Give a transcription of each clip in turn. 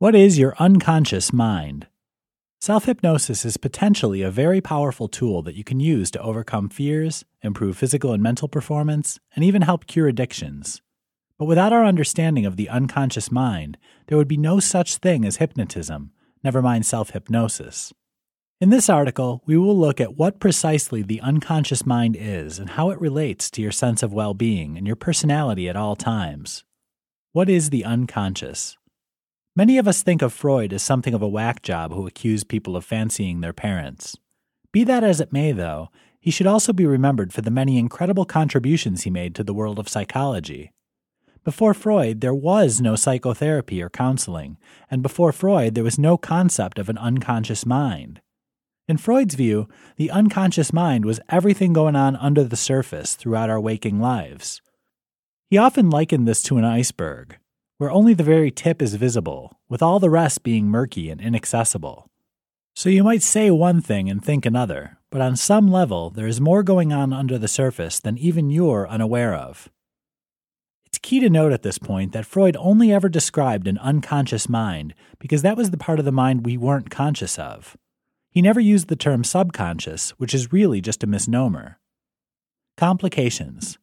What is your unconscious mind? Self hypnosis is potentially a very powerful tool that you can use to overcome fears, improve physical and mental performance, and even help cure addictions. But without our understanding of the unconscious mind, there would be no such thing as hypnotism, never mind self hypnosis. In this article, we will look at what precisely the unconscious mind is and how it relates to your sense of well being and your personality at all times. What is the unconscious? Many of us think of Freud as something of a whack job who accused people of fancying their parents. Be that as it may, though, he should also be remembered for the many incredible contributions he made to the world of psychology. Before Freud, there was no psychotherapy or counseling, and before Freud, there was no concept of an unconscious mind. In Freud's view, the unconscious mind was everything going on under the surface throughout our waking lives. He often likened this to an iceberg where only the very tip is visible, with all the rest being murky and inaccessible. So you might say one thing and think another, but on some level there is more going on under the surface than even you're unaware of. It's key to note at this point that Freud only ever described an unconscious mind because that was the part of the mind we weren't conscious of. He never used the term subconscious, which is really just a misnomer. Complications.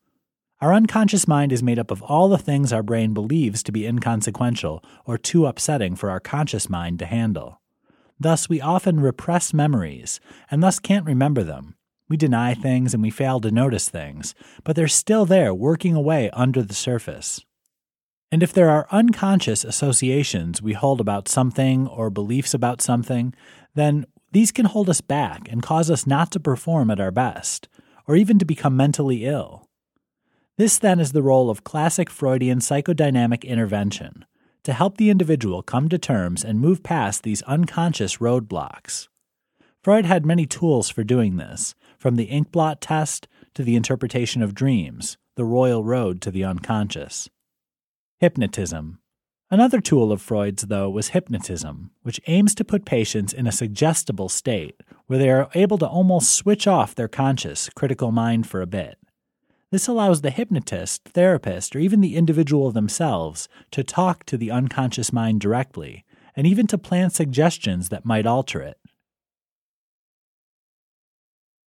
Our unconscious mind is made up of all the things our brain believes to be inconsequential or too upsetting for our conscious mind to handle. Thus, we often repress memories and thus can't remember them. We deny things and we fail to notice things, but they're still there working away under the surface. And if there are unconscious associations we hold about something or beliefs about something, then these can hold us back and cause us not to perform at our best, or even to become mentally ill. This then is the role of classic Freudian psychodynamic intervention to help the individual come to terms and move past these unconscious roadblocks. Freud had many tools for doing this, from the inkblot test to the interpretation of dreams, the royal road to the unconscious. Hypnotism. Another tool of Freud's, though, was hypnotism, which aims to put patients in a suggestible state where they are able to almost switch off their conscious, critical mind for a bit. This allows the hypnotist, therapist, or even the individual themselves to talk to the unconscious mind directly, and even to plant suggestions that might alter it.